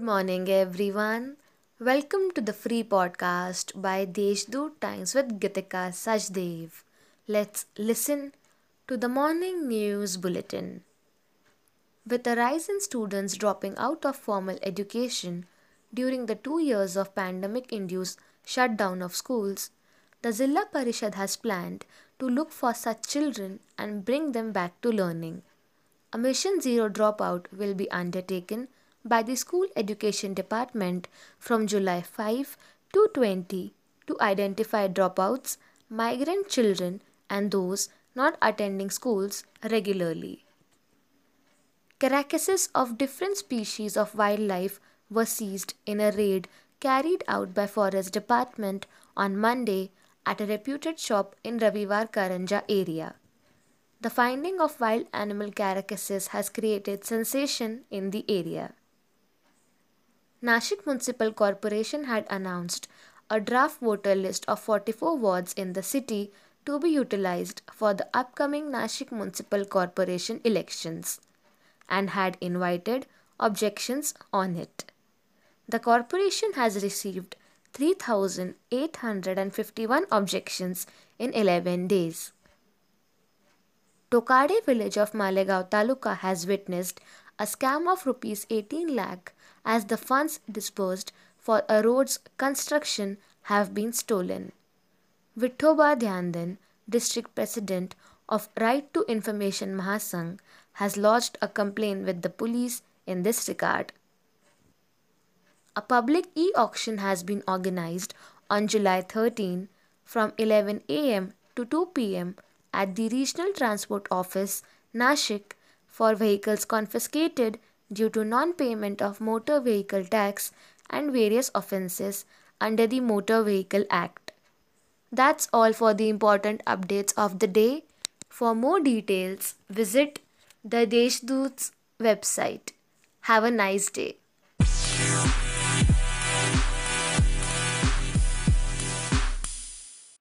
morning, everyone. Welcome to the free podcast by Deshdoot Times with Gitika Sajdev. Let's listen to the morning news bulletin. With a rise in students dropping out of formal education during the two years of pandemic induced shutdown of schools, the Zilla Parishad has planned to look for such children and bring them back to learning. A Mission Zero dropout will be undertaken by the School Education Department from July 5 to 20 to identify dropouts, migrant children, and those not attending schools regularly. Carcasses of different species of wildlife were seized in a raid carried out by Forest Department on Monday at a reputed shop in Ravivar Karanja area. The finding of wild animal carcasses has created sensation in the area. Nashik Municipal Corporation had announced a draft voter list of 44 wards in the city to be utilized for the upcoming Nashik Municipal Corporation elections and had invited objections on it. The corporation has received 3,851 objections in 11 days. Tokade village of Malegaon Taluka has witnessed a scam of rupees 18 lakh as the funds disbursed for a road's construction have been stolen. Vithoba Dhyandan, district president of Right to Information Mahasangh, has lodged a complaint with the police in this regard. A public e-auction has been organized on July 13 from 11 am to 2 pm at the Regional Transport Office, Nashik, for vehicles confiscated due to non-payment of motor vehicle tax and various offences under the Motor Vehicle Act. That's all for the important updates of the day. For more details, visit the Deshdoot's website. Have a nice day.